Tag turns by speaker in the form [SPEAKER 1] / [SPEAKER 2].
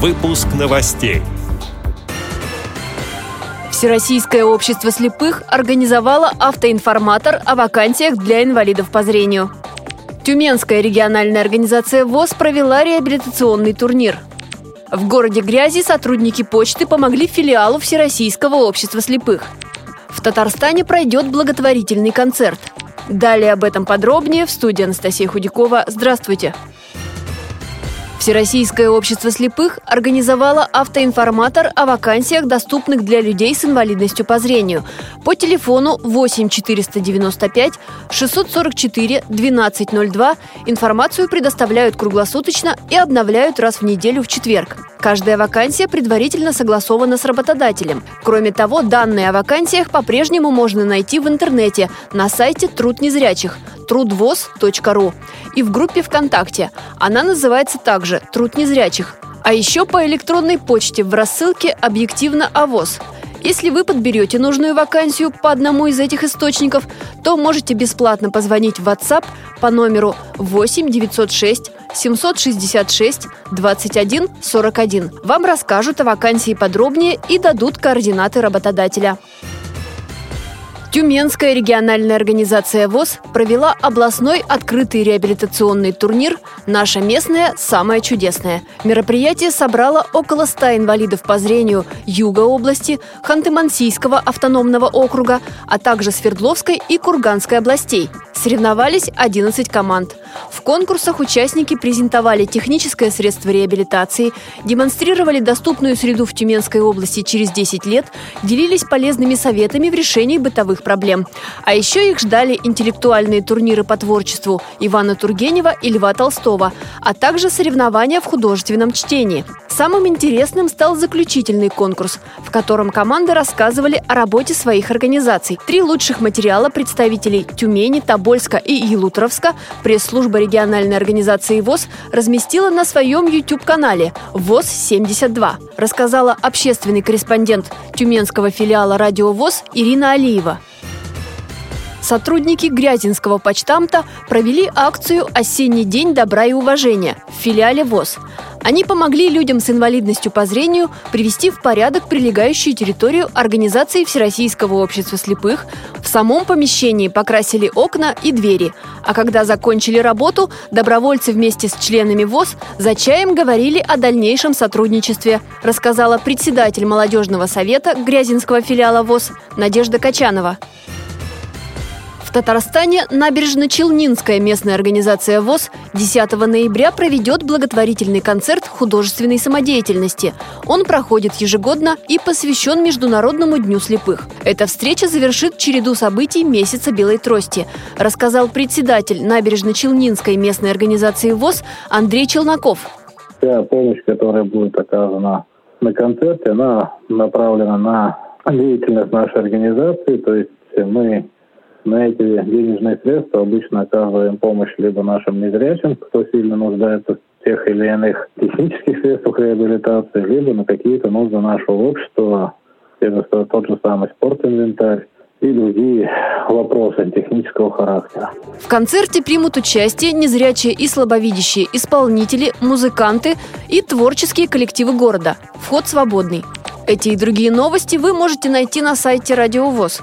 [SPEAKER 1] Выпуск новостей.
[SPEAKER 2] Всероссийское общество слепых организовало автоинформатор о вакансиях для инвалидов по зрению. Тюменская региональная организация ВОЗ провела реабилитационный турнир. В городе Грязи сотрудники почты помогли филиалу Всероссийского общества слепых. В Татарстане пройдет благотворительный концерт. Далее об этом подробнее в студии Анастасия Худякова. Здравствуйте! Всероссийское общество слепых организовало автоинформатор о вакансиях, доступных для людей с инвалидностью по зрению. По телефону 8 495 644 1202 информацию предоставляют круглосуточно и обновляют раз в неделю в четверг. Каждая вакансия предварительно согласована с работодателем. Кроме того, данные о вакансиях по-прежнему можно найти в интернете на сайте Труд незрячих трудвоз.ру и в группе ВКонтакте. Она называется также «Труд незрячих». А еще по электронной почте в рассылке «Объективно АВОЗ». Если вы подберете нужную вакансию по одному из этих источников, то можете бесплатно позвонить в WhatsApp по номеру 8 906 766 21 41. Вам расскажут о вакансии подробнее и дадут координаты работодателя. Тюменская региональная организация ВОЗ провела областной открытый реабилитационный турнир «Наша местная самая чудесная». Мероприятие собрало около 100 инвалидов по зрению Юга области, Ханты-Мансийского автономного округа, а также Свердловской и Курганской областей. Соревновались 11 команд. В конкурсах участники презентовали техническое средство реабилитации, демонстрировали доступную среду в Тюменской области через 10 лет, делились полезными советами в решении бытовых проблем. А еще их ждали интеллектуальные турниры по творчеству Ивана Тургенева и Льва Толстого, а также соревнования в художественном чтении. Самым интересным стал заключительный конкурс, в котором команды рассказывали о работе своих организаций. Три лучших материала представителей Тюмени, Тобольска и Елутровска пресс-служба региональной организации ВОЗ разместила на своем YouTube-канале ВОЗ-72, рассказала общественный корреспондент тюменского филиала «Радио ВОЗ» Ирина Алиева. Сотрудники Грязинского почтамта провели акцию «Осенний день добра и уважения» в филиале ВОЗ. Они помогли людям с инвалидностью по зрению привести в порядок прилегающую территорию организации Всероссийского общества слепых, в самом помещении покрасили окна и двери, а когда закончили работу, добровольцы вместе с членами ВОЗ за чаем говорили о дальнейшем сотрудничестве, рассказала председатель молодежного совета Грязинского филиала ВОЗ Надежда Качанова. Татарстане набережно-Челнинская местная организация ВОЗ 10 ноября проведет благотворительный концерт художественной самодеятельности. Он проходит ежегодно и посвящен Международному дню слепых. Эта встреча завершит череду событий месяца белой трости, рассказал председатель набережно-Челнинской местной организации ВОЗ Андрей Челноков.
[SPEAKER 3] Вся помощь, которая будет оказана на концерте, она направлена на деятельность нашей организации, то есть мы на эти денежные средства обычно оказываем помощь либо нашим незрячим, кто сильно нуждается в тех или иных технических средствах реабилитации, либо на какие-то нужды нашего общества, тот же самый спортинвентарь и другие вопросы технического характера.
[SPEAKER 2] В концерте примут участие незрячие и слабовидящие исполнители, музыканты и творческие коллективы города. Вход свободный. Эти и другие новости вы можете найти на сайте Радио ВОЗ.